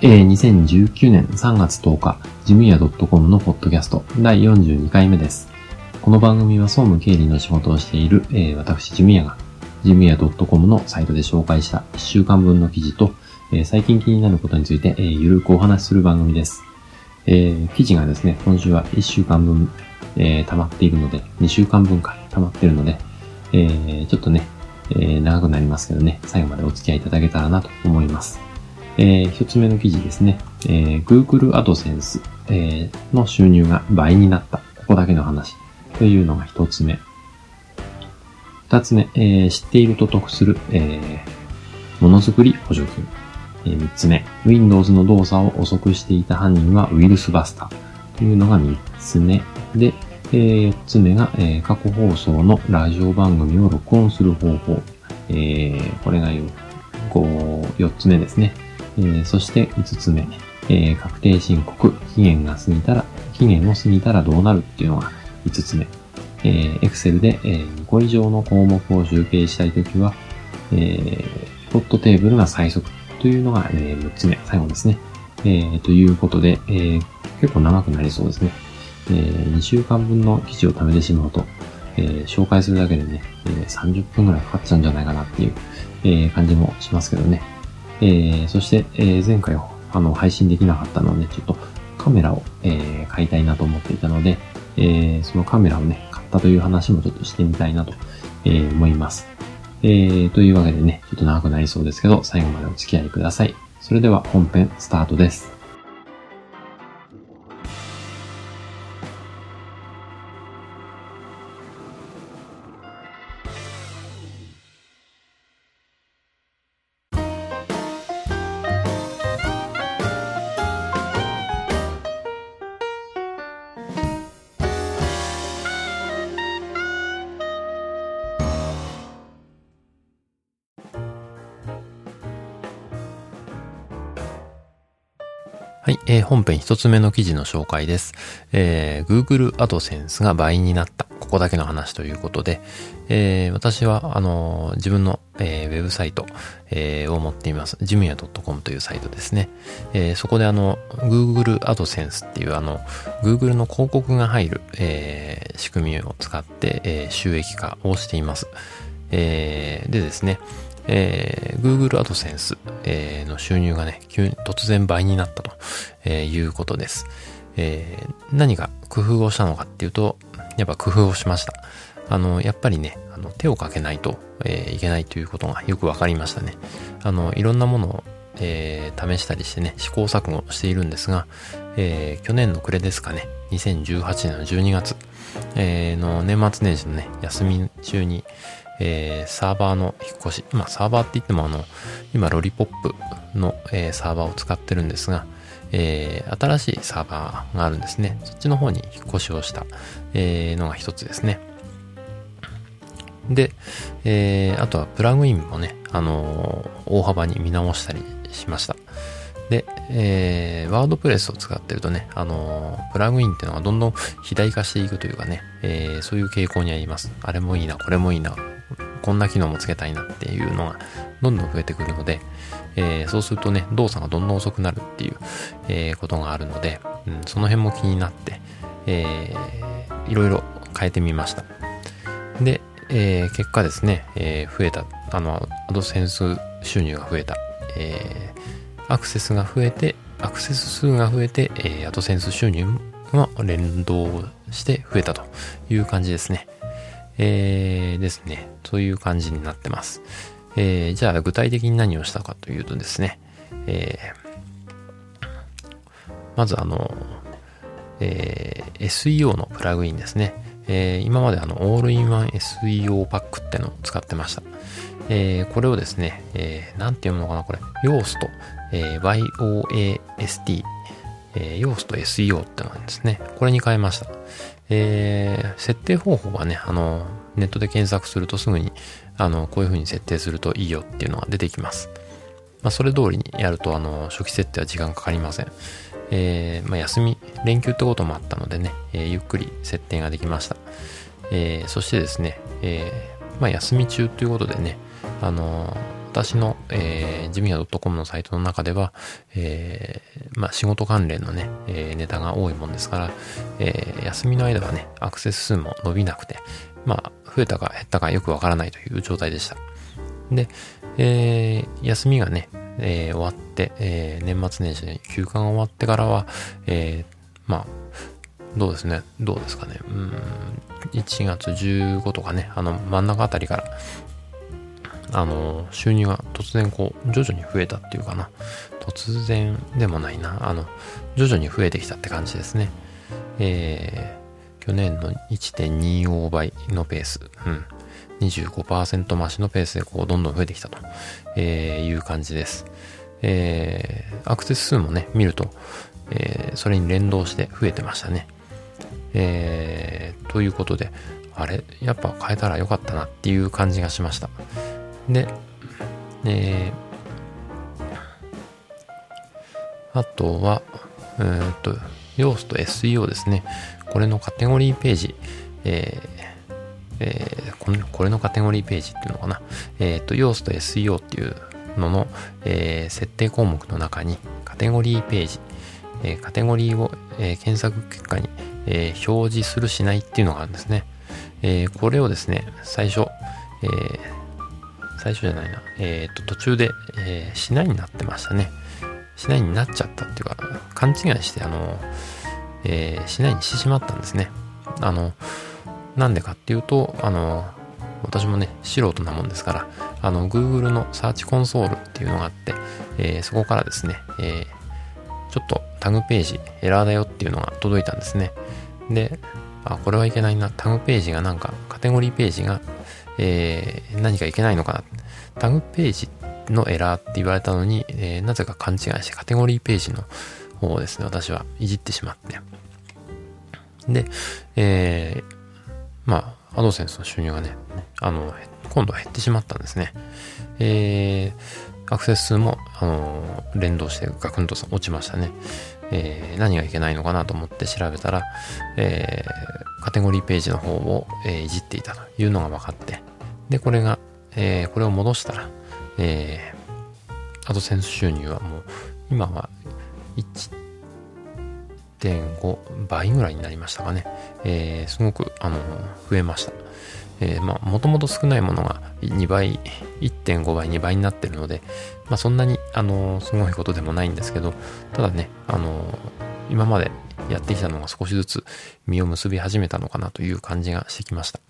えー、2019年3月10日、ジムヤ .com のポッドキャスト第42回目です。この番組は総務経理の仕事をしている、えー、私、ジムヤが、ジムヤ .com のサイトで紹介した1週間分の記事と、えー、最近気になることについて、えー、ゆるくお話しする番組です。えー、記事がですね、今週は1週間分、えー、溜まっているので、2週間分か溜まっているので、えー、ちょっとね、えー、長くなりますけどね、最後までお付き合いいただけたらなと思います。えー、一つ目の記事ですね。えー、Google AdSense、えー、の収入が倍になった。ここだけの話。というのが一つ目。二つ目、えー、知っていると得する、えー、ものづくり補助金。えー、三つ目、Windows の動作を遅くしていた犯人はウイルスバスター。というのが三つ目。で、えー、四つ目が、えー、過去放送のラジオ番組を録音する方法。えー、これがよ、こう、四つ目ですね。えー、そして5つ目、えー、確定申告、期限が過ぎたら、期限を過ぎたらどうなるっていうのが5つ目。えー、Excel で、えー、2個以上の項目を集計したいときは、えー、プロットテーブルが最速というのが、え、6つ目、最後ですね。え、ということで、え、結構長くなりそうですね。え、2週間分の記事を貯めてしまうと、え、紹介するだけでね、え、30分くらいかかっちゃうんじゃないかなっていう、え、感じもしますけどね。えー、そして、えー、前回あの配信できなかったので、ちょっとカメラを、えー、買いたいなと思っていたので、えー、そのカメラをね、買ったという話もちょっとしてみたいなと、えー、思います。えー、というわけでね、ちょっと長くなりそうですけど、最後までお付き合いください。それでは本編スタートです。えー、本編一つ目の記事の紹介です。えー、Google AdSense が倍になった。ここだけの話ということで、えー、私は、あのー、自分の、えー、ウェブサイト、えー、を持っています。ジムヤ .com というサイトですね。えー、そこであの、Google AdSense っていうあの、Google の広告が入る、えー、仕組みを使って、えー、収益化をしています。えー、でですね、えー、Google AdSense、えー、の収入がね、急突然倍になったと、えー、いうことです。えー、何が工夫をしたのかっていうと、やっぱ工夫をしました。あの、やっぱりね、あの手をかけないと、えー、いけないということがよくわかりましたね。あの、いろんなものを、えー、試したりしてね、試行錯誤しているんですが、えー、去年の暮れですかね、2018年の12月、えー、の年末年始のね、休み中に、えー、サーバーの引っ越し。まあ、サーバーって言ってもあの、今、ロリポップの、えー、サーバーを使ってるんですが、えー、新しいサーバーがあるんですね。そっちの方に引っ越しをした、え、のが一つですね。で、え、あとはプラグインもね、あの、大幅に見直したりしました。で、えー、ワードプレスを使ってるとね、あのー、プラグインっていうのがどんどん肥大化していくというかね、えー、そういう傾向にあります。あれもいいな、これもいいな、こんな機能もつけたいなっていうのがどんどん増えてくるので、えー、そうするとね、動作がどんどん遅くなるっていう、えー、ことがあるので、うん、その辺も気になって、えー、いろいろ変えてみました。で、えー、結果ですね、えー、増えた、あの、アドセンス収入が増えた、えー、アクセスが増えて、アクセス数が増えて、えー、アドセンス収入が連動して増えたという感じですね。えー、ですね。そういう感じになってます。えー、じゃあ具体的に何をしたかというとですね、えー、まずあの、えー、SEO のプラグインですね。えー、今まであの、オールインワン SEO パックってのを使ってました。えー、これをですね、えー、なんて読むのかなこれ、ヨースト、えー、YOAST、えー、ヨースト SEO ってのがですね、これに変えました。えー、設定方法はね、あの、ネットで検索するとすぐに、あの、こういう風に設定するといいよっていうのが出てきます。まあ、それ通りにやると、あの、初期設定は時間かかりません。えー、まあ、休み、連休ってこともあったのでね、えー、ゆっくり設定ができました。えー、そしてですね、え、まあ、休み中ということでね、あの私の、えー、ジミヤ .com のサイトの中では、えー、まあ、仕事関連のね、えー、ネタが多いもんですから、えー、休みの間はね、アクセス数も伸びなくて、まあ、増えたか減ったかよくわからないという状態でした。で、えー、休みがね、えー、終わって、えー、年末年始で休暇が終わってからは、えー、まあ、どうですね、どうですかね、うん、1月15とかね、あの、真ん中あたりから、あの、収入が突然こう、徐々に増えたっていうかな。突然でもないな。あの、徐々に増えてきたって感じですね。えー、去年の1.25倍のペース。うん。25%増しのペースでこう、どんどん増えてきたと、いう感じです。えー、アクセス数もね、見ると、えー、それに連動して増えてましたね。えー、ということで、あれ、やっぱ変えたらよかったなっていう感じがしました。で、えー、あとは、えー、っと、要素と SEO ですね。これのカテゴリーページ、えーえー、これのカテゴリーページっていうのかな。えっ、ー、と、要素と SEO っていうのの、えー、設定項目の中にカテゴリーページ、えー、カテゴリーを、えー、検索結果に、えー、表示するしないっていうのがあるんですね。えー、これをですね、最初、えー、最初じゃないな。えっ、ー、と、途中で、えー、しないになってましたね。しないになっちゃったっていうか、勘違いして、あの、えー、しないにしてしまったんですね。あの、なんでかっていうと、あの、私もね、素人なもんですから、あの、Google のサーチコンソールっていうのがあって、えー、そこからですね、えー、ちょっとタグページ、エラーだよっていうのが届いたんですね。で、あ、これはいけないな。タグページがなんか、カテゴリーページがえー、何かいけないのかな。タグページのエラーって言われたのに、えー、なぜか勘違いしてカテゴリーページの方をですね、私はいじってしまって。で、えー、まあ、アドセンスの収入がね、あの、今度は減ってしまったんですね。えー、アクセス数も、あの、連動してガクンと落ちましたね。えー、何がいけないのかなと思って調べたら、えー、カテゴリーページの方を、えー、いじっていたというのが分かって、で、これが、えー、これを戻したら、えー、アドセンス収入はもう、今は1.5倍ぐらいになりましたかね。えー、すごく、あの、増えました。えー、まあ、もともと少ないものが2倍、1.5倍、2倍になってるので、まあ、そんなに、あの、すごいことでもないんですけど、ただね、あの、今までやってきたのが少しずつ実を結び始めたのかなという感じがしてきました。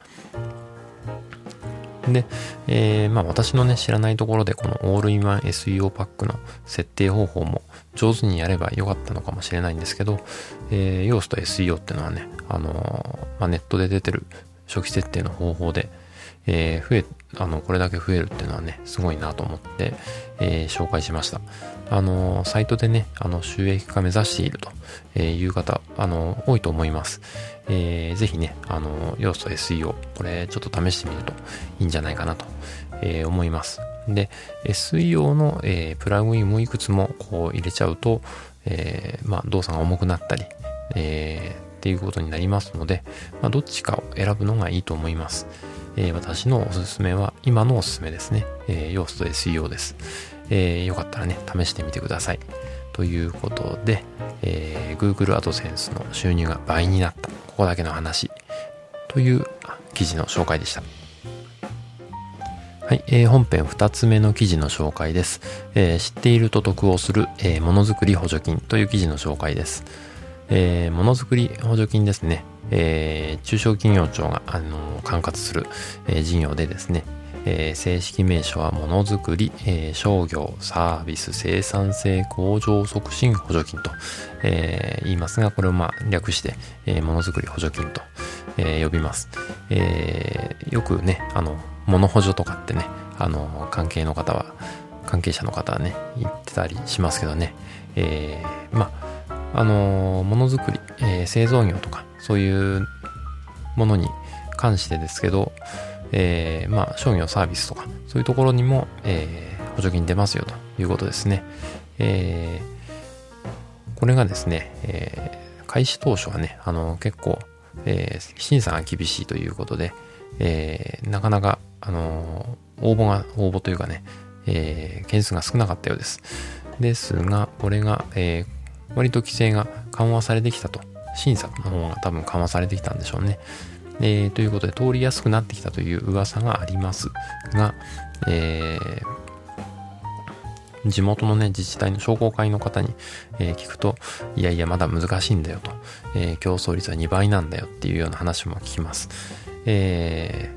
で、えー、まあ私のね、知らないところでこのオールインワン SEO パックの設定方法も上手にやればよかったのかもしれないんですけど、えー、要素と SEO っていうのはね、あのー、まあ、ネットで出てる初期設定の方法で、えー、増え、あの、これだけ増えるっていうのはね、すごいなと思って、えー、紹介しました。あの、サイトでね、あの、収益化目指しているという方、あの、多いと思います。えー、ぜひね、あの、要素 SEO、これちょっと試してみるといいんじゃないかなと、えー、思います。で、SEO の、えー、プラグインもいくつもこう入れちゃうと、えー、まあ、動作が重くなったり、えー、っていうことになりますので、まあ、どっちかを選ぶのがいいと思います。えー、私のおすすめは、今のおすすめですね。えー、要素と SEO です。えー、よかったらね、試してみてください。ということで、えー、Google AdSense の収入が倍になった。ここだけの話。という記事の紹介でした。はい、えー、本編2つ目の記事の紹介です。えー、知っていると得をする、えー、ものづくり補助金という記事の紹介です。えー、ものづくり補助金ですね。え、中小企業庁が、あの管轄する、え、事業でですね、えー、正式名称はものづくり、えー、商業、サービス、生産性向上促進補助金と、えー、言いますが、これをまあ略して、え、ものづくり補助金と、え、呼びます。え、よくね、あの、もの補助とかってね、あの、関係の方は、関係者の方はね、言ってたりしますけどね、え、まあ、あのものづくり、え、製造業とかそういうものに関してですけど、えー、まあ商業サービスとかそういうところにも、えー、補助金出ますよということですね、えー、これがですね、えー、開始当初はねあの結構、えー、審査が厳しいということで、えー、なかなかあの応募が応募というかね、えー、件数が少なかったようです。ですが、これが、えー、割と規制が緩和されてきたと。審査の方が多分緩和されてきたんでしょうね。えー、ということで、通りやすくなってきたという噂がありますが、えー、地元のね、自治体の商工会の方に、えー、聞くと、いやいや、まだ難しいんだよと、え、競争率は2倍なんだよっていうような話も聞きます。え、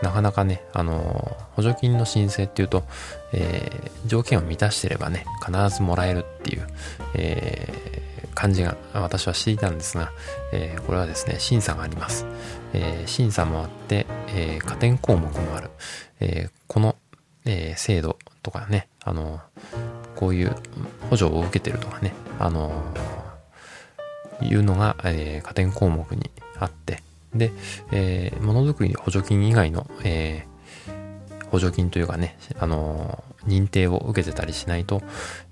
なかなかね、あの補助金の申請っていうと、え、条件を満たしてればね、必ずもらえるっていう、え、感じが私はしていたんですが、えー、これはですね、審査があります。えー、審査もあって、えー、加点項目もある。えー、この、え、制度とかね、あの、こういう補助を受けてるとかね、あの、いうのが、えー、加点項目にあって、で、え、ものづくり補助金以外の、え、補助金というかね、あの認定を受けてたりしないと、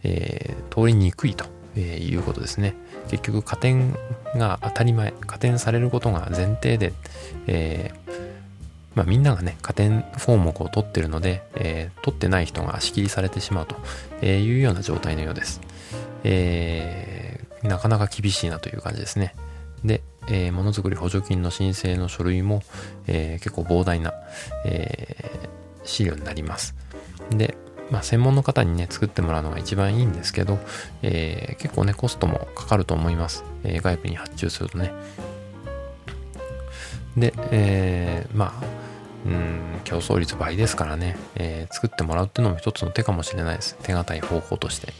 え、通りにくいと、え、いうことですね。結局加点が当たり前、加点されることが前提で、えー、まあ、みんながね、加点項目を取ってるので、えー、取ってない人が足切りされてしまうというような状態のようです。えー、なかなか厳しいなという感じですね。で、え、ものづくり補助金の申請の書類も、えー、結構膨大な、えー、資料になります。で、まあ、専門の方にね、作ってもらうのが一番いいんですけど、えー、結構ね、コストもかかると思います。えー、外部に発注するとね。で、えー、まあ、うん、競争率倍ですからね、えー、作ってもらうっていうのも一つの手かもしれないです。手堅い方法として。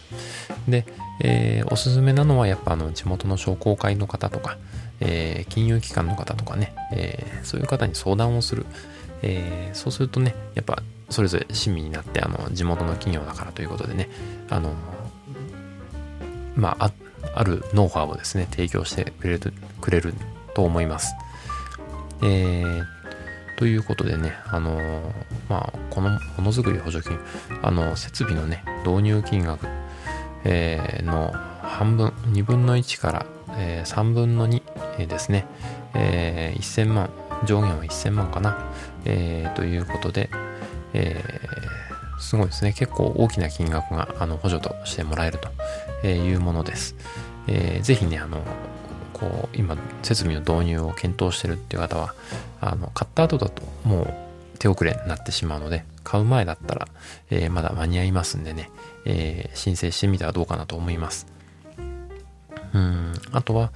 で、えー、おすすめなのはやっぱあの地元の商工会の方とか、えー、金融機関の方とかね、え、そういう方に相談をする。え、そうするとね、やっぱそれぞれ親身になってあの地元の企業だからということでね、あの、まあ、あるノウハウをですね、提供してくれるくれると思います。えー、ということでね、あのまあ、このものづくり補助金、あの、設備のね、導入金額、えー、の半分、2分の1から、えー、3分の2、えー、ですね、えー、1000万、上限は1000万かな、えー、ということで、えー、すごいですね。結構大きな金額があの補助としてもらえるというものです。えー、ぜひね、あの、こう、今、設備の導入を検討してるっていう方は、あの、買った後だともう手遅れになってしまうので、買う前だったら、えー、まだ間に合いますんでね、えー、申請してみたらどうかなと思います。うん、あとは、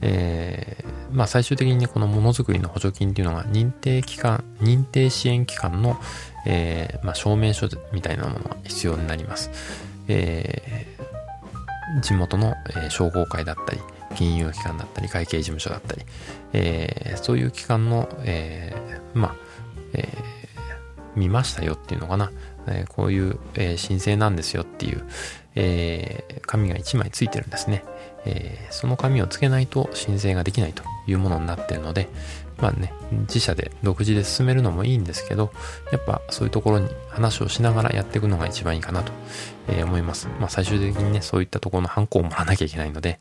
えー、まあ最終的にね、このものづくりの補助金っていうのが認定機関、認定支援機関の、えー、まあ、証明書みたいなものが必要になります。えー、地元の、え商工会だったり、金融機関だったり、会計事務所だったり、えー、そういう機関の、えー、まあ、え見ましたよっていうのかな。えこういう、え申請なんですよっていう、え紙が1枚ついてるんですね。えその紙をつけないと申請ができないというものになってるので、まあね、自社で独自で進めるのもいいんですけど、やっぱそういうところに話をしながらやっていくのが一番いいかなと、え思います。まあ最終的にね、そういったところのハンコをもらわなきゃいけないので、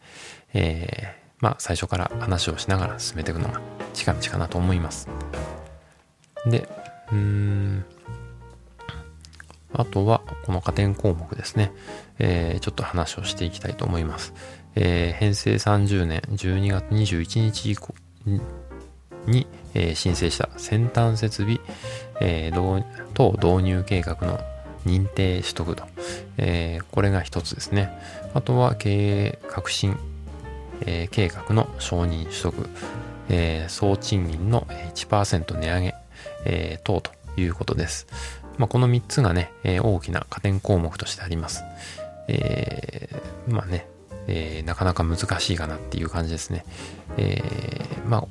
えー、まあ最初から話をしながら進めていくのが近道かなと思います。で、うーん、あとは、この加点項目ですね。えー、ちょっと話をしていきたいと思います。えー、平成30年12月21日以降、に、えー、申請した先端設備、えー、等導入計画の認定取得と、え、これが一つですね。あとは経営革新、え、計画の承認取得、え、総賃金の1%値上げ、え、等ということです。まあ、この3つがね、え、大きな加点項目としてあります。えー、まあね、えー、なかなか難しいかなっていう感じですね。えー、まあ、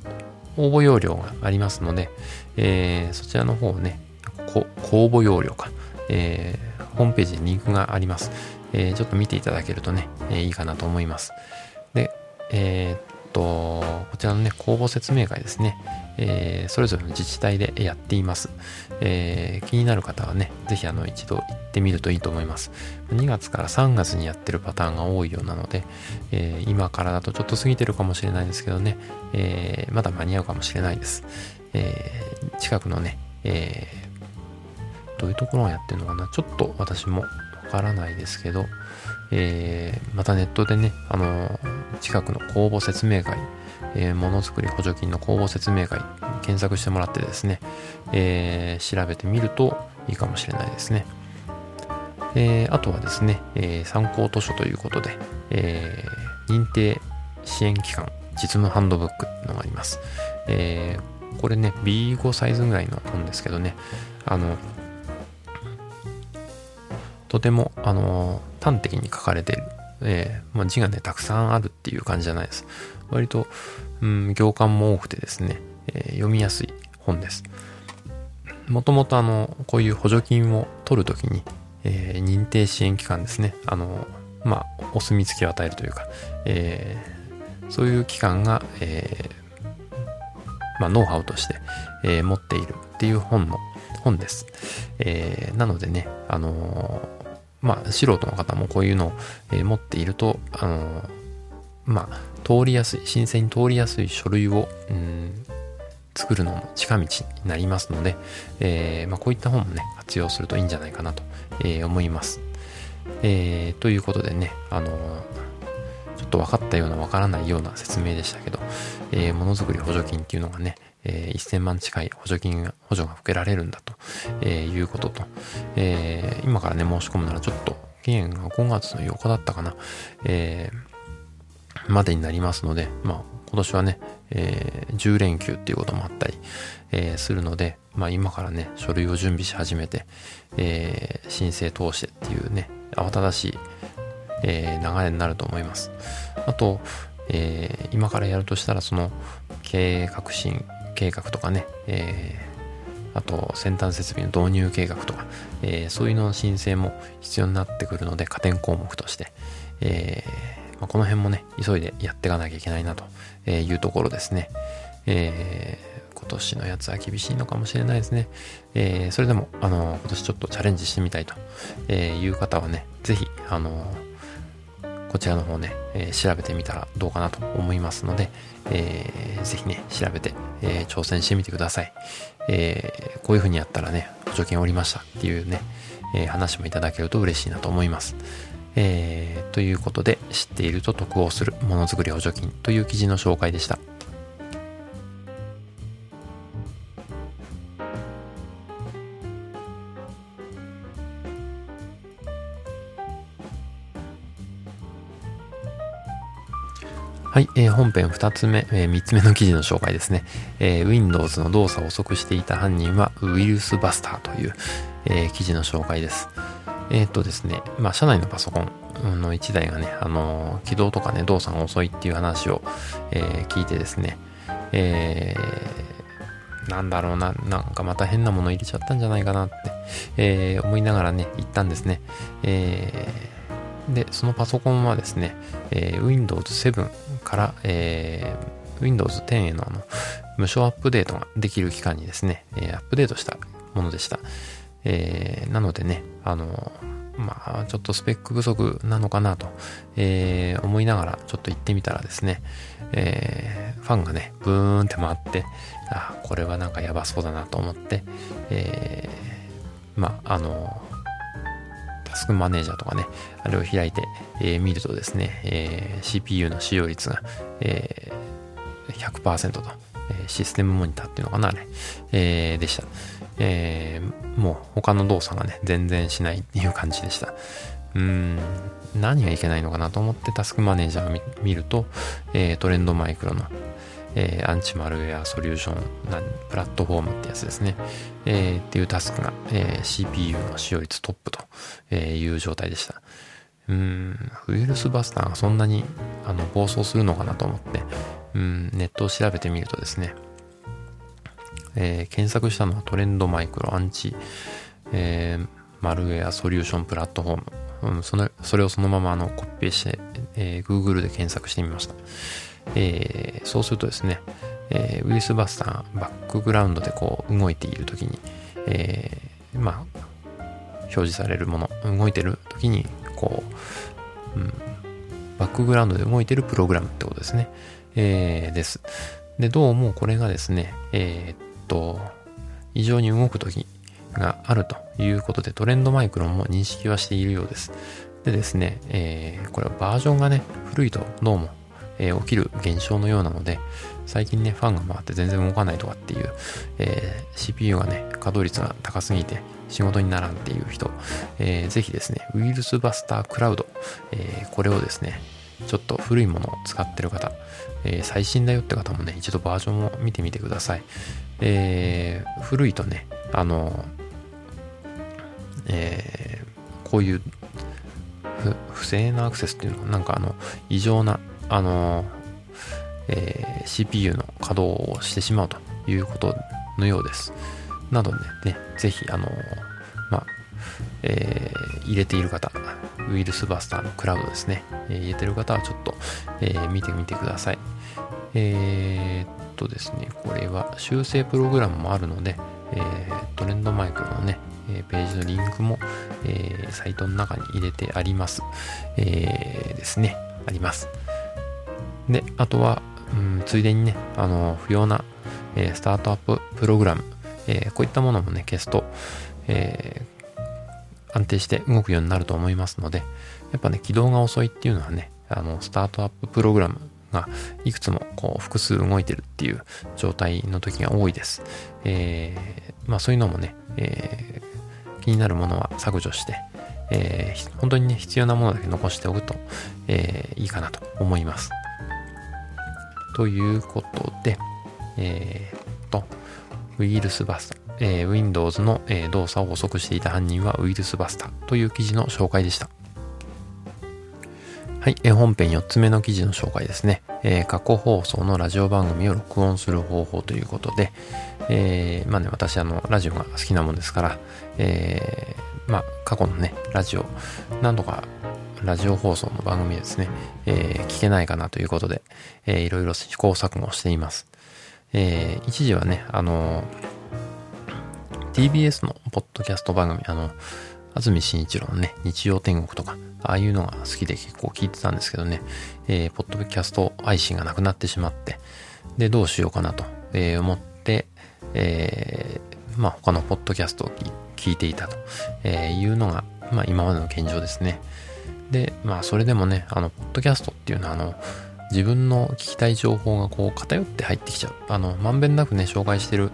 応募要領がありますので、え、そちらの方をね、公募要領か、え、ホームページにリンクがあります。え、ちょっと見ていただけるとね、え、いいかなと思います。で、え、っと、こちらのね、公募説明会ですね、え、それぞれの自治体でやっています。えー、気になる方はね、ぜひあの一度行ってみるといいと思います。2月から3月にやってるパターンが多いようなので、えー、今からだとちょっと過ぎてるかもしれないですけどね、えー、まだ間に合うかもしれないです。え、近くのね、え、どういうところがやってるのかな？ちょっと私もわからないですけど、えー、またネットでね、あの近くの公募説明会、えー、ものづくり補助金の公募説明会検索してもらってですね、えー、調べてみるといいかもしれないですね。えー、あとはですね、えー、参考図書ということで、えー、認定支援機関実務ハンドブックのがあります。えー、これね、B5 サイズぐらいの本ですけどね、あの、とても、あの、端的に書かれている。えー、まあ、字がね、たくさんあるっていう感じじゃないです。割と、うん、行間も多くてですね、えー、読みやすい本です。もともとあの、こういう補助金を取るときに、えー、認定支援機関ですね。あの、まあ、お墨付きを与えるというか、えー、そういう機関が、えー、まあ、ノウハウとして、え、持っているっていう本の、本です。え、なのでね、あのまあ、素人の方もこういうのを、え、持っていると、あのまあ、通りやすい、申請に通りやすい書類を、うん、作るのも近道になりますので、えー、まあ、こういった本もね、活用するといいんじゃないかなと、え、思います。え、ということでね、あのちょっと分かったような分からないような説明でしたけど、えものづくり補助金っていうのがね、え1000万近い補助金、補助が受けられるんだと、えいうことと、え今からね、申し込むならちょっと、期限が5月の8日だったかな、えまでになりますので、まあ、今年はね、えー、10連休っていうこともあったり、えー、するので、まあ今からね、書類を準備し始めて、えー、申請通してっていうね、慌ただしい、えー、流れになると思います。あと、えー、今からやるとしたら、その、経営革新計画とかね、えー、あと先端設備の導入計画とか、えー、そういうのの申請も必要になってくるので加点項目として、えーまあ、この辺もね急いでやっていかなきゃいけないなというところですね、え、今年のやつは厳しいのかもしれないですね、え、それでもあの今年ちょっとチャレンジしてみたいという方はね是非あのこちらの方ね、えー、調べてみたらどうかなと思いますので、えー、ぜひね、調べて、えー、挑戦してみてください。えー、こういう風にやったらね、補助金おりましたっていうね、えー、話もいただけると嬉しいなと思います。えー、ということで、知っていると得をするものづくり補助金という記事の紹介でした。はい、えー、本編2つ目、えー、3つ目の記事の紹介ですね。えー、Windows の動作を遅くしていた犯人はウイルスバスターという、えー、記事の紹介です。えっ、とですね、まあ、社内のパソコンの1台がね、あの起動とかね、動作が遅いっていう話を、え聞いてですね、えーなんだろうな、なんかまた変なもの入れちゃったんじゃないかなって、え思いながらね、言ったんですね。えで、そのパソコンはですね、え Windows 7から、えー、Windows 10へのあの無償アップデートができる期間にですね、えー、アップデートしたものでした。えー、なのでね、あのまあ、ちょっとスペック不足なのかなと、えー、思いながらちょっと行ってみたらですね、えー、ファンがね、ブーンって回って、あ、これはなんかやばそうだなと思って、えー、まあ、あのタスクマネージャーとかね、あれを開いて、えー、見るとですね、えー、CPU の使用率が、えー、100%と、え、システムモニターっていうのかな、あれ、え、でした。えー、もう他の動作がね、全然しないっていう感じでした。うーん、何がいけないのかなと思ってタスクマネージャーを見ると、え、トレンドマイクロのえー、アンチマルウェアソリューションプラットフォームってやつですね。えー、っていうタスクが、えー、CPU の使用率トップという状態でした。うん、ウイルスバスターがそんなにあの暴走するのかなと思って、うん、ネットを調べてみるとですね、えー、検索したのはトレンドマイクロアンチ、えー、マルウェアソリューションプラットフォーム、うん、そのそれをそのままあのコピペして、えー、Google で検索してみました。えー、そうするとですね、えー、ウイルスバスターバックグラウンドでこう動いている時に、えー、まあ表示されるもの動いてる時にこう、うん、バックグラウンドで動いてるプログラムってことですね、えー、ですでどうもこれがですねえー、っと異常に動く時があるということで、トレンドマイクロンも認識はしているようです。でですね、えー、これはバージョンがね、古いとどうも、えー、起きる現象のようなので、最近ね、ファンが回って全然動かないとかっていう、えー、CPU がね、稼働率が高すぎて仕事にならんっていう人、えー、ぜひですね、ウイルスバスタークラウド、えー、これをですね、ちょっと古いものを使ってる方、えー、最新だよって方もね、一度バージョンを見てみてください。えー、古いとね、あの、えー、こういう不正なアクセスっていうのは、なんかあの、異常な、あの、えー、CPU の稼働をしてしまうということのようです。なのでね、ぜひ、あの、まあ、えー、入れている方、ウイルスバスターのクラウドですね、えー、入れてる方はちょっと、えー、見てみてください。えー、っとですね、これは修正プログラムもあるので、え、トレンドマイクロのね、えページのリンクも、えサイトの中に入れてあります。えですね、あります。で、あとは、うん、ついでにね、あの、不要な、えスタートアッププログラム、えこういったものもね、消すと、え安定して動くようになると思いますので、やっぱね、起動が遅いっていうのはね、あの、スタートアッププログラムがいくつもこう複数動いてるっていう状態の時が多いです。えー、まあそういうのもね、えー、気になるものは削除して、えー、本当にね、必要なものだけ残しておくと、えー、いいかなと思います。ということで、えー、と、ウイルスバスタ、えー、Windows の、え、動作を遅くしていた犯人はウイルスバスターという記事の紹介でした。はい、えー、本編4つ目の記事の紹介ですね。えー、過去放送のラジオ番組を録音する方法ということで、えー、まあね、私あの、ラジオが好きなもんですから、えー、まあ、過去のね、ラジオ、何度かラジオ放送の番組ですね、えー、聞けないかなということで、えー、いろいろ試行錯誤しています。えー、一時はね、あのー、TBS のポッドキャスト番組、あの、安住紳一郎のね、日曜天国とか、ああいうのが好きで結構聞いてたんですけどね、えー、ポッドキャスト配信がなくなってしまって、で、どうしようかなと、えー、思って、えー、まあ他のポッドキャストを聞いていたと、えいうのが、まあ今までの現状ですね。で、まあそれでもね、あの、ポッドキャストっていうのはあの、自分の聞きたい情報がこう偏って入ってきちゃう。あの、まんべんなくね、紹介してる、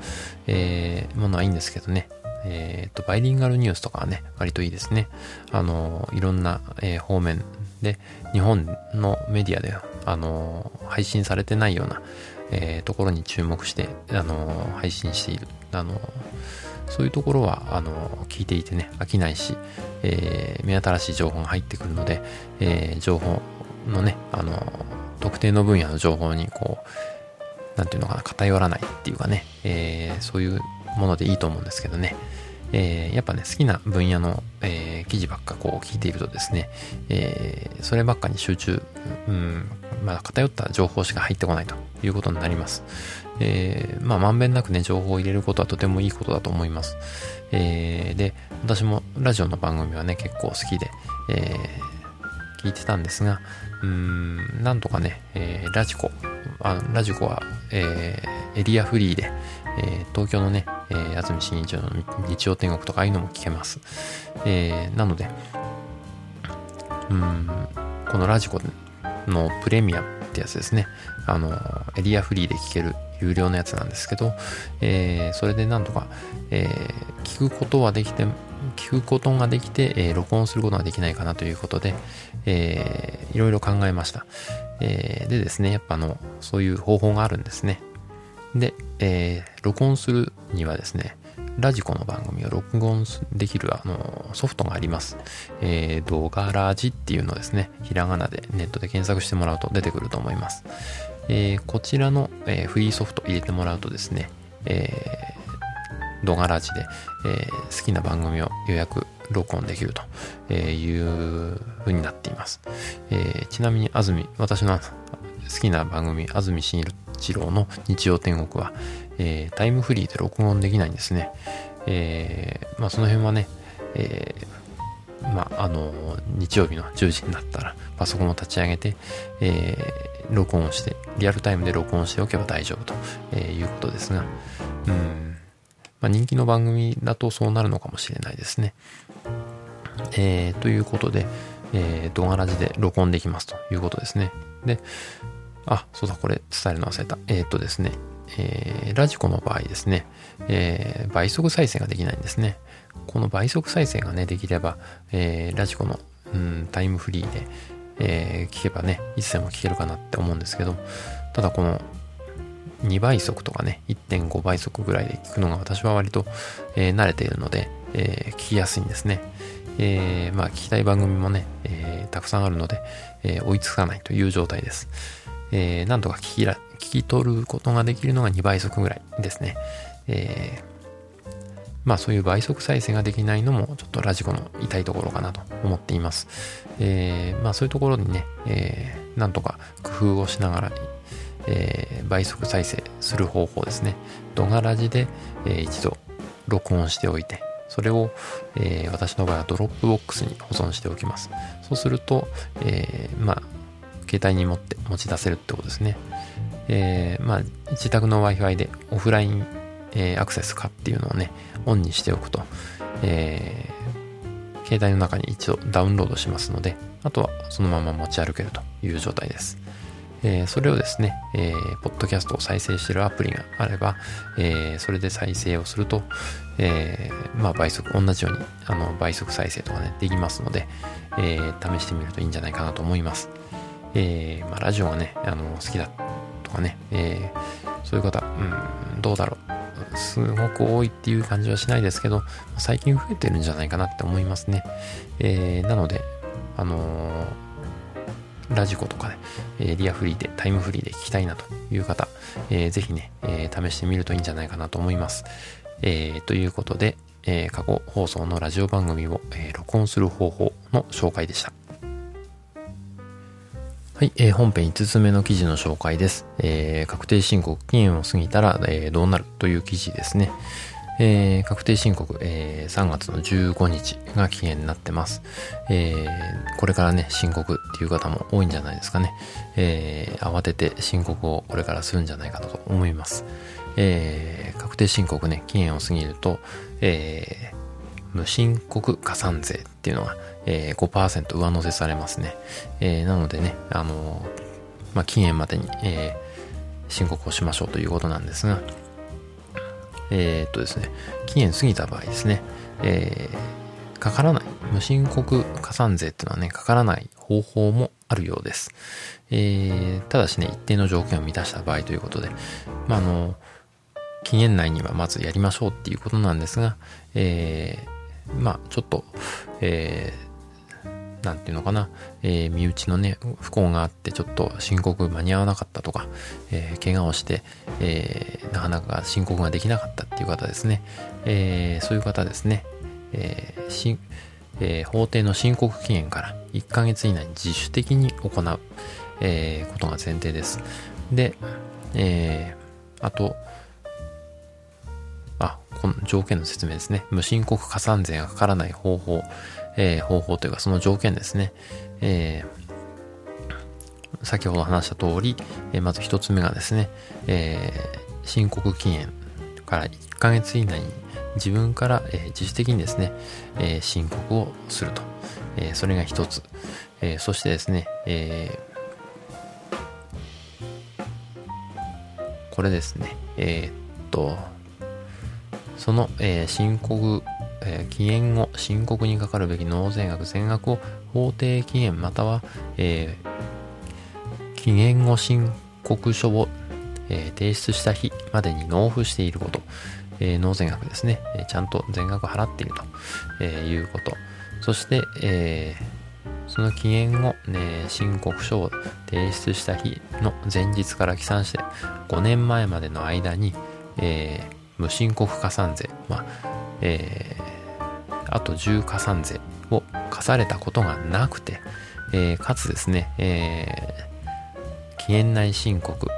えー、ものはいいんですけどね。えっ、ー、と、バイリンガルニュースとかはね、割といいですね。あの、いろんな、えー、方面で、日本のメディアで、あの、配信されてないような、えー、ところに注目して、あの、配信している。あの、そういうところは、あの、聞いていてね、飽きないし、えー、目新しい情報が入ってくるので、えー、情報のね、あの、特定の分野の情報にこう、なんていうのかな、偏らないっていうかね、えー、そういうものでいいと思うんですけどね。えー、やっぱね、好きな分野の、えー、記事ばっかこう聞いているとですね、えー、そればっかに集中、うん、まあ偏った情報しか入ってこないということになります。えー、まあまんべんなくね、情報を入れることはとてもいいことだと思います。えー、で、私もラジオの番組はね、結構好きで、えー、聞いてたんですが、うん、なんとかね、えー、ラジコ、あラジコは、えー、エリアフリーで、えー、東京のね、えー、安住紳一郎の日曜天国とかああいうのも聞けます。えー、なので、うん、このラジコのプレミアってやつですね。あの、エリアフリーで聞ける有料のやつなんですけど、えー、それでなんとか、えー、聞くことはできて、聞くことができて、えー、録音することができないかなということで、えー、いろいろ考えました。えー、でですね、やっぱあの、そういう方法があるんですね。で、えー、録音するにはですね、ラジコの番組を録音できるあのソフトがあります。えー、動画ラジっていうのですね、ひらがなでネットで検索してもらうと出てくると思います。えー、こちらの、えー、フリーソフト入れてもらうとですね、えー、動画ラジで、え、好きな番組を予約、録音できるという風になっています。え、ちなみに安住、私の好きな番組、安住紳一郎の日曜天国は、え、タイムフリーで録音できないんですね。え、まあその辺はね、え、まああの、日曜日の10時になったらパソコンを立ち上げて、え、録音して、リアルタイムで録音しておけば大丈夫とえいうことですが、うん、まあ、人気の番組だとそうなるのかもしれないですね。えー、ということで、えー、動画ラジで録音できますということですね。で、あ、そうだ、これ伝えるの忘れた。えー、っとですね、えー、ラジコの場合ですね、えー、倍速再生ができないんですね。この倍速再生がね、できれば、えー、ラジコの、うん、タイムフリーで、えー、聞けばね、いつでも聞けるかなって思うんですけど、ただこの2倍速とかね、1.5倍速ぐらいで聞くのが私は割と、えー、慣れているので、えー、聞きやすいんですね。えー、まあ聞きたい番組もね、え、たくさんあるので、え、追いつかないという状態です。えー、なんとか聞きら聞き取ることができるのが2倍速ぐらいですね。えー、まあそういう倍速再生ができないのもちょっとラジコの痛いところかなと思っています。えー、まあそういうところにね、えー、なんとか工夫をしながら、えー、倍速再生する方法ですね。動画ラジで、えー、一度録音しておいて、それを、えー、私の場合は Dropbox に保存しておきます。そうすると、えー、まあ携帯に持って持ち出せるってことですね。えー、まあ、自宅の Wi-Fi でオフライン、えー、アクセス可っていうのをね、オンにしておくと、えー、携帯の中に一度ダウンロードしますので、あとはそのまま持ち歩けるという状態です。えー、それをですね、えー、ポッドキャストを再生しているアプリがあれば、えー、それで再生をすると、え、まあ倍速、同じように、あの、倍速再生とかね、できますので、え、試してみるといいんじゃないかなと思います。え、まあ、ラジオがね、あの、好きだとかね、え、そういう方、うん、どうだろう。すごく多いっていう感じはしないですけど、最近増えてるんじゃないかなって思いますね。えー、なので、あのー、ラジコとかね、えリアフリーで、タイムフリーで聞きたいなという方、えー、ぜひね、え試してみるといいんじゃないかなと思います。えということで、え過去放送のラジオ番組を、え録音する方法の紹介でした。はい、えー、本編5つ目の記事の紹介です。えー、確定申告期限を過ぎたら、えー、どうなるという記事ですね。えー、確定申告、えー、3月の15日が期限になってます。えー、これからね、申告っていう方も多いんじゃないですかね。え、慌てて申告をこれからするんじゃないかと思います。え、確定申告ね、期限を過ぎると、えー、無申告加算税っていうのが、えー、5%上乗せされますね。えー、なのでね、あの、まあ、期限までに、えー、申告をしましょうということなんですが、え、っとですね、期限過ぎた場合ですね、え、かからない、無申告加算税っていうのはね、かからない方法もあるようです。え、ただしね、一定の条件を満たした場合ということで、まあ、あの、期限内にはまずやりましょうっていうことなんですが、えー、まあ、ちょっと、えー、なんていうのかな、えー、身内のね、不幸があって、ちょっと申告間に合わなかったとか、えー、怪我をして、えー、なかなか申告ができなかったっていう方ですね、えー、そういう方ですね、えーしえー、法定の申告期限から1ヶ月以内に自主的に行う、えー、ことが前提です。で、えー、あと、あ、この条件の説明ですね。無申告加算税がかからない方法。えー、方法というかその条件ですね。えー、先ほど話した通り、えー、まず一つ目がですね、えー、申告期限から1ヶ月以内に自分から、えー、自主的にですね、えー、申告をすると。えー、それが一つ。えー、そしてですね、えー、これですね、えー、っと、その、えー、申告えー、期限後、申告にかかるべき納税額全額を法定期限または、えー、期限後申告書を、えー、提出した日までに納付していること、え納税額ですね、えちゃんと全額払っていると、えいうこと。そして、えその期限後、ね、申告書を提出した日の前日から起算して5年前までの間に、え無申告加算税、まあえあと重加算税を課されたことがなくて、えー、かつですね、えー、期限内申告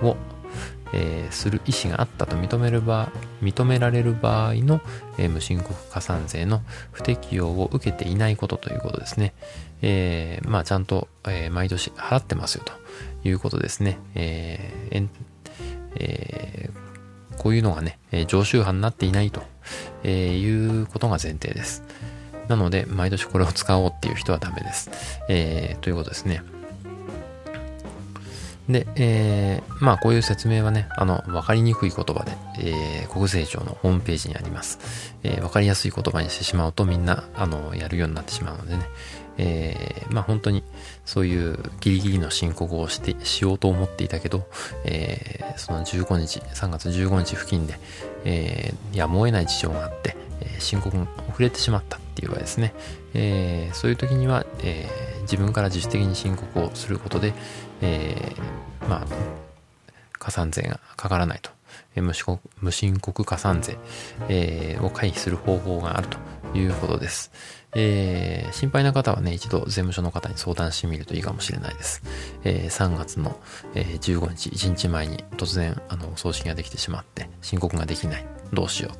を、えー、する意思があったと認める場認められる場合の、えー、無申告加算税の不適用を受けていないことということですね。えー、まあちゃんと、えー、毎年払ってますよということですね。えーえー、こういうのがね、え常習犯になっていないと、えいうことが前提です。なので、毎年これを使おうっていう人はダメです。え、ということですね。で、えー、まあこういう説明はね、あの、わかりにくい言葉で、えー、国税庁のホームページにあります。えー、わかりやすい言葉にしてしまうとみんな、あの、やるようになってしまうのでね、えー、まあ本当にそういうギリギリの申告をして、しようと思っていたけど、えー、その15日、3月15日付近で、えー、やむを得ない事情があって、え、申告が遅れてしまったっていう場合ですね、えー、そういう時には、えー、自分から自主的に申告をすることで、えー、まあ、加算税がかからないと。無無申告加算税、えー、を回避する方法があるということです。えー、心配な方はね、一度税務署の方に相談してみるといいかもしれないです。えー、3月の、えー、15日、1日前に突然、あの、送信ができてしまって、申告ができない。どうしよう。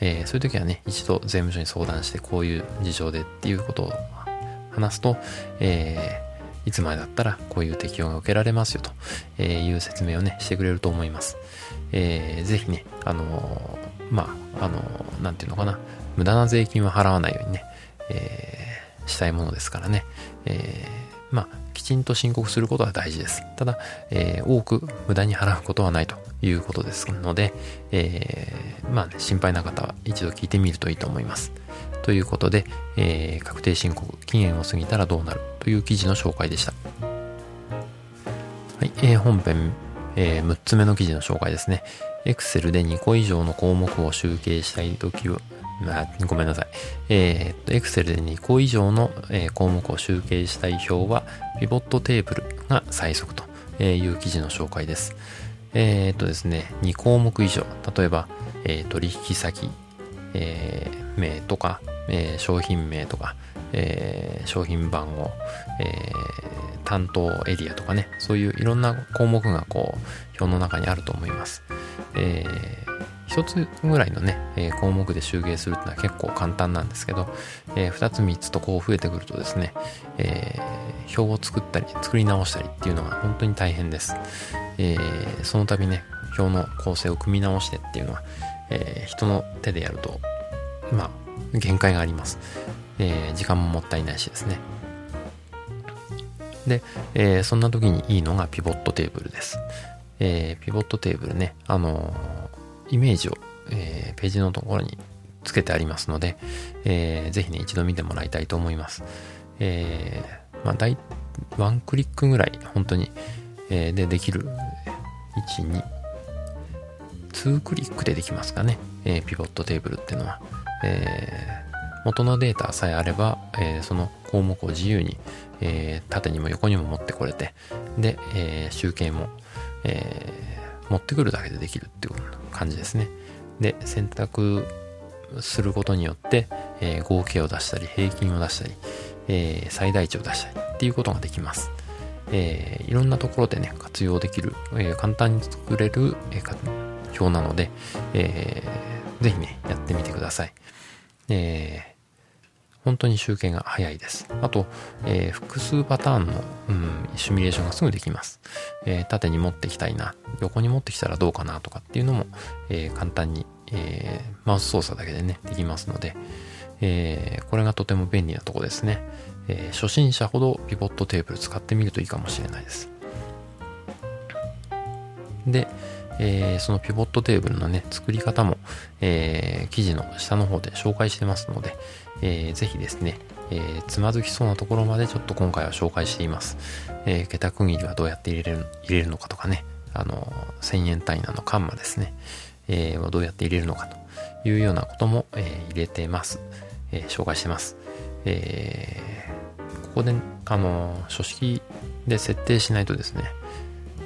えー、そういう時はね、一度税務署に相談して、こういう事情でっていうことを話すと、えー、いつまでだったらこういう適用が受けられますよという説明をね、してくれると思います。えー、ぜひね、あの、まあ、あのー、なんていうのかな、無駄な税金は払わないようにね、えー、したいものですからね、えー、まあ、きちんと申告することは大事です。ただ、えー、多く無駄に払うことはないということですので、え、まあ、ね、心配な方は一度聞いてみるといいと思います。ということで、え、確定申告期限を過ぎたらどうなるという記事の紹介でした。はい、え、本編、えー、6つ目の記事の紹介ですね。Excel で2個以上の項目を集計したいときは、あ、ごめんなさい。えー、っと、Excel で2個以上の、え、項目を集計したい表は、ピボットテーブルが最速という記事の紹介です。えー、っとですね、2項目以上、例えば、えー、取引先、えー、名とか、えー、商品名とか、えー、商品番号、えー、担当エリアとかね、そういういろんな項目がこう、表の中にあると思います。えー、一つぐらいのね、え項目で集計するっていうのは結構簡単なんですけど、えー、2つ3つとこう増えてくるとですね、えー、表を作ったり、作り直したりっていうのが本当に大変です。えー、その度ね、表の構成を組み直してっていうのは、え人の手でやると、まあ、限界があります。えー、時間ももったいないしですね。で、えー、そんな時にいいのがピボットテーブルです。えー、ピボットテーブルね、あのイメージを、えページのところにつけてありますので、えー、ぜひね、一度見てもらいたいと思います。えー、まあ、大、ワンクリックぐらい、本当に、えー、でできる、1、2、2クリックでできますかね、えー、ピボットテーブルっていうのは。えー、元のデータさえあれば、えー、その項目を自由に、えー、縦にも横にも持ってこれて、で、え、集計も、えー、持ってくるだけでできるっていう感じですね。で、選択することによって、えー、合計を出したり、平均を出したり、えー、最大値を出したりっていうことができます。えー、いろんなところでね、活用できる、え、簡単に作れる、え、表なので、えー、ぜひね、やってみてください。え、本当に集計が早いです。あと、えー、複数パターンの、うん、シミュレーションがすぐできます。えー、縦に持ってきたいな、横に持ってきたらどうかなとかっていうのも、えー、簡単に、えー、マウス操作だけでね、できますので、えー、これがとても便利なとこですね。えー、初心者ほどピボットテーブル使ってみるといいかもしれないです。で、えー、そのピボットテーブルのね、作り方も、えー、記事の下の方で紹介してますので、えー、ぜひですね、えー、つまずきそうなところまでちょっと今回は紹介しています。えー、桁区切りはどうやって入れる入れるのかとかね、あの、1000円単位なのカンマですね、えー、どうやって入れるのかというようなことも、えー、入れてます。えー、紹介してます。えー、ここで、あの、書式で設定しないとですね、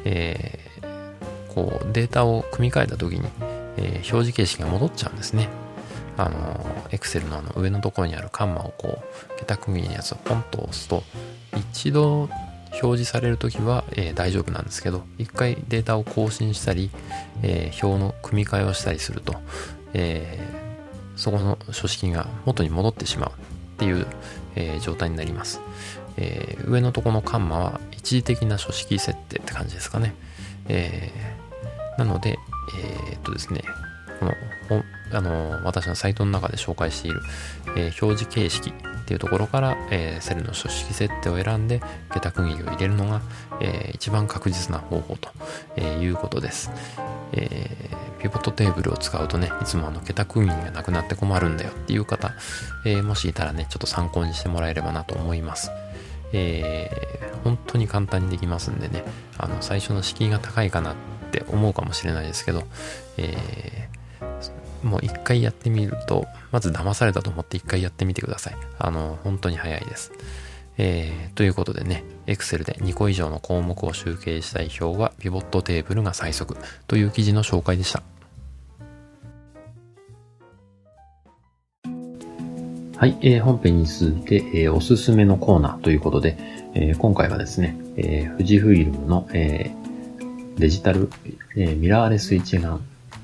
えー、こうデータを組み替えた時に、えー、表示形式が戻っちゃうんですね。あの、Excel のあの上のところにあるカンマをこう、桁区切りのやつをポンと押すと、一度表示されるときは、えー、大丈夫なんですけど、一回データを更新したり、えー、表の組み替えをしたりすると、えー、そこの書式が元に戻ってしまうっていう、え状態になります。え上のとこのカンマは一時的な書式設定って感じですかね。えなので、え、っとですね、この、あの、私のサイトの中で紹介している、えー、表示形式っていうところから、えー、セルの書式設定を選んで、桁区切りを入れるのが、えー、一番確実な方法と、えー、いうことです。え、ピボットテーブルを使うとね、いつもあの桁区切りがなくなって困るんだよっていう方、え、もしいたらね、ちょっと参考にしてもらえればなと思います。え、本当に簡単にできますんでね、あの、最初の敷居が高いかなって思うかもしれないですけど、え、もう一回やってみると、まず騙されたと思って一回やってみてください。あの、本当に早いです。えー、ということでね、Excel で2個以上の項目を集計したい表はピボットテーブルが最速という記事の紹介でした。はい、えー、本編に続いて、えー、おすすめのコーナーということで、えー、今回はですね、えー、富士フイルムの、えー、デジタル、えー、ミラーレス一眼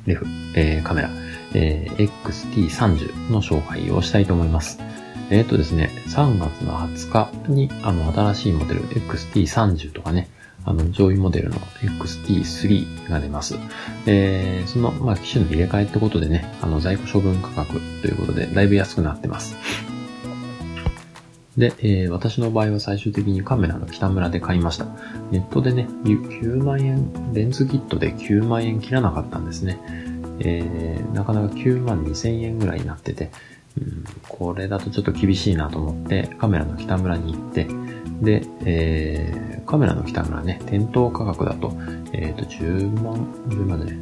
レフ、えー、カメラ、えー、XT30 の紹介をしたいと思います。えっ、ー、とですね、3月の20日に、あの、新しいモデル XT30 とかね、あの、上位モデルの XT3 が出ます。えー、その、まあ、機種の入れ替えってことでね、あの、在庫処分価格ということで、だいぶ安くなってます。で、えー、私の場合は最終的にカメラの北村で買いました。ネットでね、9万円、レンズキットで9万円切らなかったんですね。えー、なかなか9万2千円ぐらいになってて、うん、これだとちょっと厳しいなと思ってカメラの北村に行って、で、えー、カメラの北村ね、店頭価格だと、えっ、ー、と、10万、10万ね、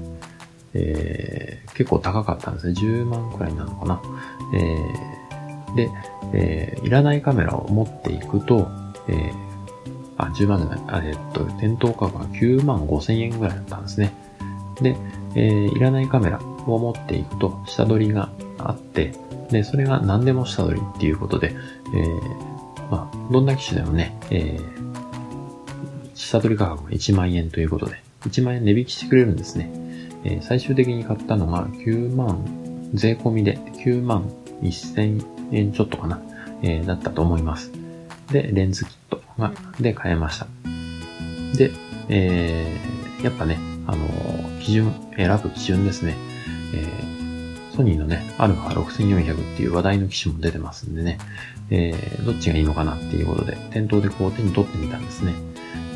えー、結構高かったんですね。10万くらいなのかな。えー、で、えー、いらないカメラを持っていくと、えー、あ、10万じゃない、あえっと、店頭価格が9万5千円ぐらいだったんですね。で、えー、いらないカメラを持っていくと、下取りがあって、で、それが何でも下取りっていうことで、えー、まあ、どんな機種でもね、えー、下取り価格が1万円ということで、1万円値引きしてくれるんですね。えー、最終的に買ったのが9万、税込みで9万1000円ちょっとかな、えー、だったと思います。で、レンズキットが、で買えました。で、えー、やっぱね、あの、基準、選ぶ基準ですね。えーソニーのね、α6400 っていう話題の機種も出てますんでね、えー、どっちがいいのかなっていうことで、店頭でこう手に取ってみたんですね。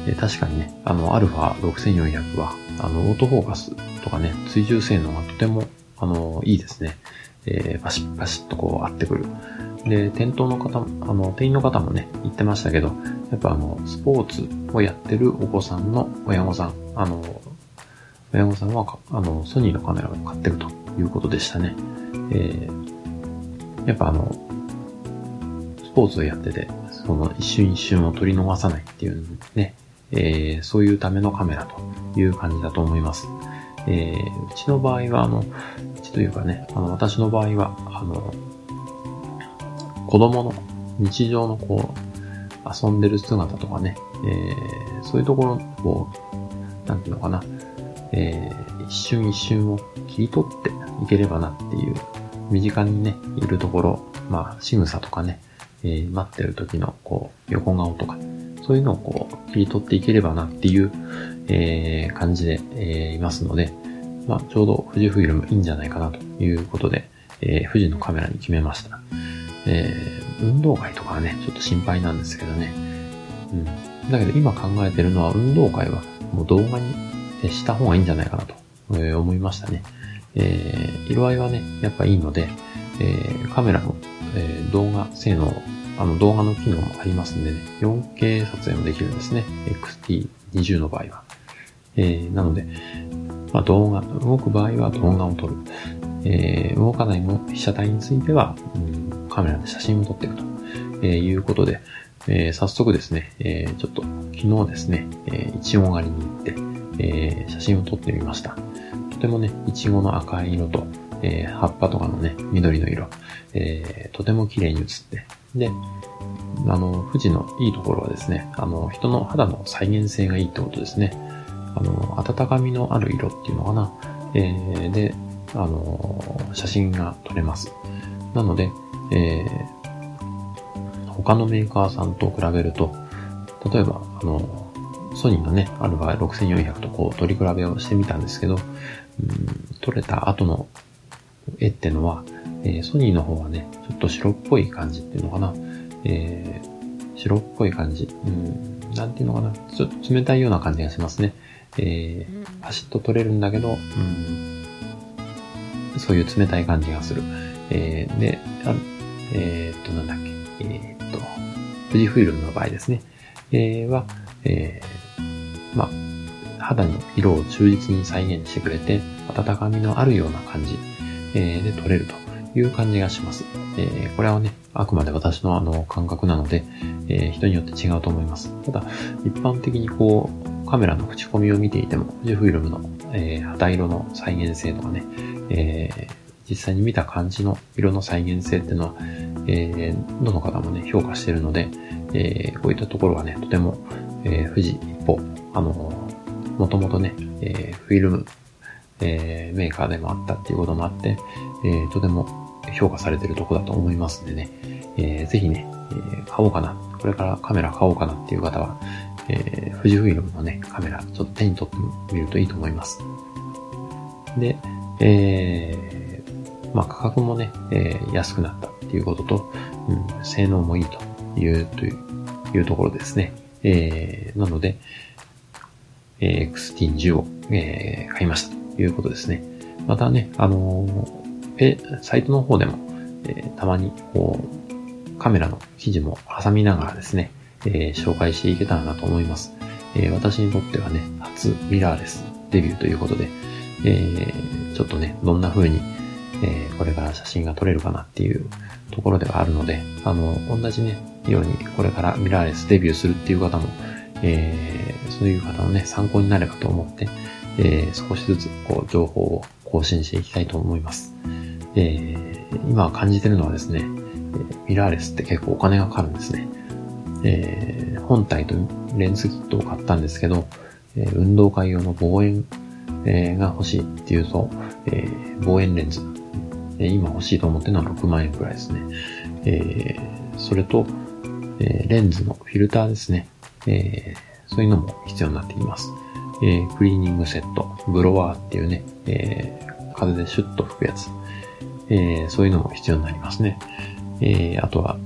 で確かにね、あの、α6400 は、あの、オートフォーカスとかね、追従性能がとても、あの、いいですね。えー、パシッパシッとこう合ってくる。で、店頭の方、あの、店員の方もね、言ってましたけど、やっぱあの、スポーツをやってるお子さんの親御さん、あの、親御さんは、あの、ソニーのカメラを買ってるということでしたね。えー、やっぱあの、スポーツをやってて、その一瞬一瞬を取り逃さないっていうね、えー、そういうためのカメラという感じだと思います。えー、うちの場合は、あの、うちというかね、あの、私の場合は、あの、子供の日常のこう、遊んでる姿とかね、えー、そういうところを、なんていうのかな、えー、一瞬一瞬を切り取っていければなっていう、身近にね、いるところ、まあ、仕草とかね、えー、待ってる時の、こう、横顔とか、そういうのをこう、切り取っていければなっていう、えー、感じで、えー、いますので、まあ、ちょうど富士フイルムいいんじゃないかなということで、えー、富士のカメラに決めました。えー、運動会とかはね、ちょっと心配なんですけどね。うん。だけど今考えてるのは運動会はもう動画にした方がいいんじゃないかなと、え思いましたね。えー、色合いはね、やっぱいいので、えー、カメラの、えー、動画性能、あの動画の機能もありますんでね、4K 撮影もできるんですね。XT20 の場合は。えー、なので、まあ、動画、動く場合は動画を撮る。えー、動かないも被写体については、うん、カメラで写真を撮っていくと、えー、いうことで、えー、早速ですね、えー、ちょっと昨日ですね、えー、一応狩りに行って、えー、写真を撮ってみました。とてもね、イチゴの赤い色と、えー、葉っぱとかのね、緑の色、えー、とても綺麗に写って、で、あの、富士のいいところはですね、あの、人の肌の再現性がいいってことですね。あの、温かみのある色っていうのかな。えー、で、あの、写真が撮れます。なので、えー、他のメーカーさんと比べると、例えば、あの、ソニーのね、アルファ6400とこう取り比べをしてみたんですけど、うん、撮れた後の絵ってのは、えー、ソニーの方はね、ちょっと白っぽい感じっていうのかな。えー、白っぽい感じ。うん、なんていうのかな。ちょっと冷たいような感じがしますね。えー、パシッと撮れるんだけど、うん、そういう冷たい感じがする。えー、で、あえー、っと、なんだっけ。えー、っと、富士フイルムの場合ですね。えー、は、えー、まあ、肌の色を忠実に再現してくれて、温かみのあるような感じ、えー、で撮れるという感じがします。えー、これはね、あくまで私のあの感覚なので、えー、人によって違うと思います。ただ、一般的にこう、カメラの口コミを見ていても、富士フイルムの、えー、肌色の再現性とかね、えー、実際に見た感じの色の再現性っていうのは、えー、どの方もね、評価しているので、えー、こういったところはね、とても、えー、富士一歩、あの、もともとね、えー、フィルム、えー、メーカーでもあったっていうこともあって、えー、とても評価されてるとこだと思いますんでね、えー、ぜひね、えー、買おうかな、これからカメラ買おうかなっていう方は、えー、富士フィルムのね、カメラ、ちょっと手に取ってみるといいと思います。で、えー、まあ価格もね、えー、安くなったっていうことと、うん、性能もいいという、というところですね。えー、なので、え、XT20 を、えー、買いましたということですね。またね、あの、え、サイトの方でも、え、たまに、こう、カメラの記事も挟みながらですね、え、紹介していけたらなと思います。え、私にとってはね、初ミラーレスデビューということで、え、ちょっとね、どんな風に、え、これから写真が撮れるかなっていうところではあるので、あの、同じね、ようにこれからミラーレスデビューするっていう方も、えー、そういう方のね、参考になればと思って、えー、少しずつこう情報を更新していきたいと思います。えー、今感じてるのはですね、ミラーレスって結構お金がかかるんですね。えー、本体とレンズキットを買ったんですけど、えー、運動会用の望遠、えー、が欲しいっていうと、えー、望遠レンズ、えー、今欲しいと思ってるのは6万円くらいですね。えー、それと、えー、レンズのフィルターですね。えー、そういうのも必要になってきます。えー、クリーニングセット、ブロワーっていうね、えー、風でシュッと吹くやつ。えー、そういうのも必要になりますね。えー、あとは、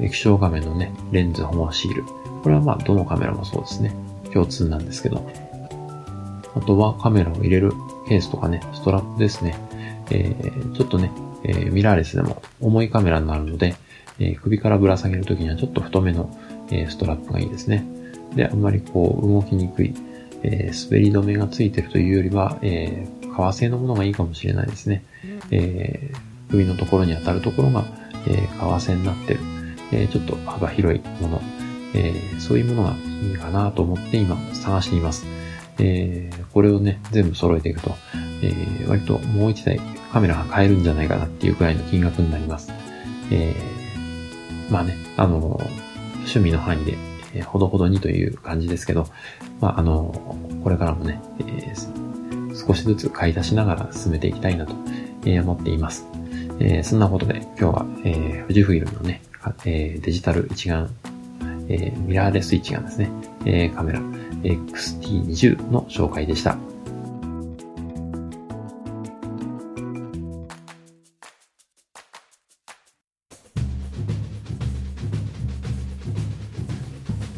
液晶画面のね、レンズ保護シール。これはまあ、どのカメラもそうですね。共通なんですけど。あとはカメラを入れるケースとかね、ストラップですね。えー、ちょっとね、えー、ミラーレスでも重いカメラになるので、えー、首からぶら下げるときにはちょっと太めの、えー、ストラップがいいですね。で、あんまりこう動きにくい、えー、滑り止めがついてるというよりは、えー、革製のものがいいかもしれないですね。えー、首のところに当たるところが、えー、革製になってる、えー、ちょっと幅広いもの、えー、そういうものがいいかなと思って今探しています。えー、これをね、全部揃えていくと、えー、割ともう一台カメラが買えるんじゃないかなっていうくらいの金額になります。えー、まあね、あの、趣味の範囲で、えー、ほどほどにという感じですけど、まああの、これからもね、えー、少しずつ買い出しながら進めていきたいなと、えー、思っています。え、そんなことで今日は、え、富士フイルムのね、え、デジタル一眼、え、ミラーレス一眼ですね、え、カメラ XT20 の紹介でした。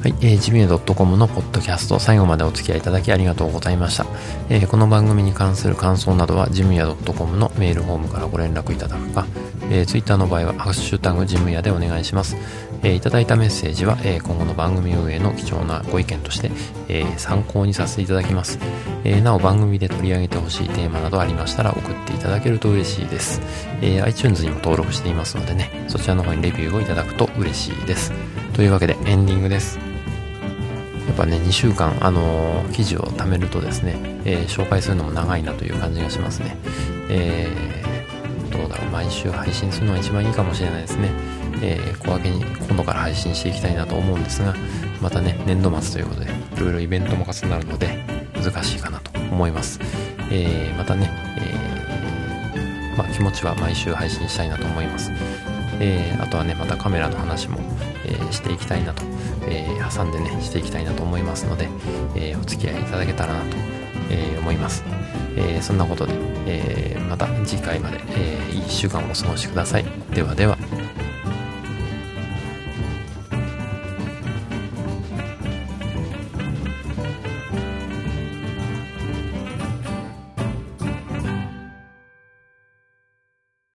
はい、えー、ジミュー .com のポッドキャスト、最後までお付き合いいただきありがとうございました。えー、この番組に関する感想などは、ジムヤ .com のメールフォームからご連絡いただくか、えー、Twitter の場合は、ハッシュタグジムヤでお願いします。えー、いただいたメッセージは、えー、今後の番組運営の貴重なご意見として、えー、参考にさせていただきます。えー、なお番組で取り上げてほしいテーマなどありましたら送っていただけると嬉しいです。えー、iTunes にも登録していますのでね、そちらの方にレビューをいただくと嬉しいです。というわけでエンディングです。やっぱね、2週間、あのー、記事を貯めるとですね、えー、紹介するのも長いなという感じがしますね。えー、どうだろう、毎週配信するのが一番いいかもしれないですね。え、小分けに今度から配信していきたいなと思うんですが、またね、年度末ということで、いろいろイベントも重なるので、難しいかなと思います。え、またね、え、まあ、気持ちは毎週配信したいなと思います。えー、あとはね、またカメラの話も、えー、していきたいなと、えー、挟んでね、していきたいなと思いますので、えお付き合いいただけたらなと、え思います。え、そんなことで、え、また次回まで、えー、いい1週間をお過ごしください。ではでは。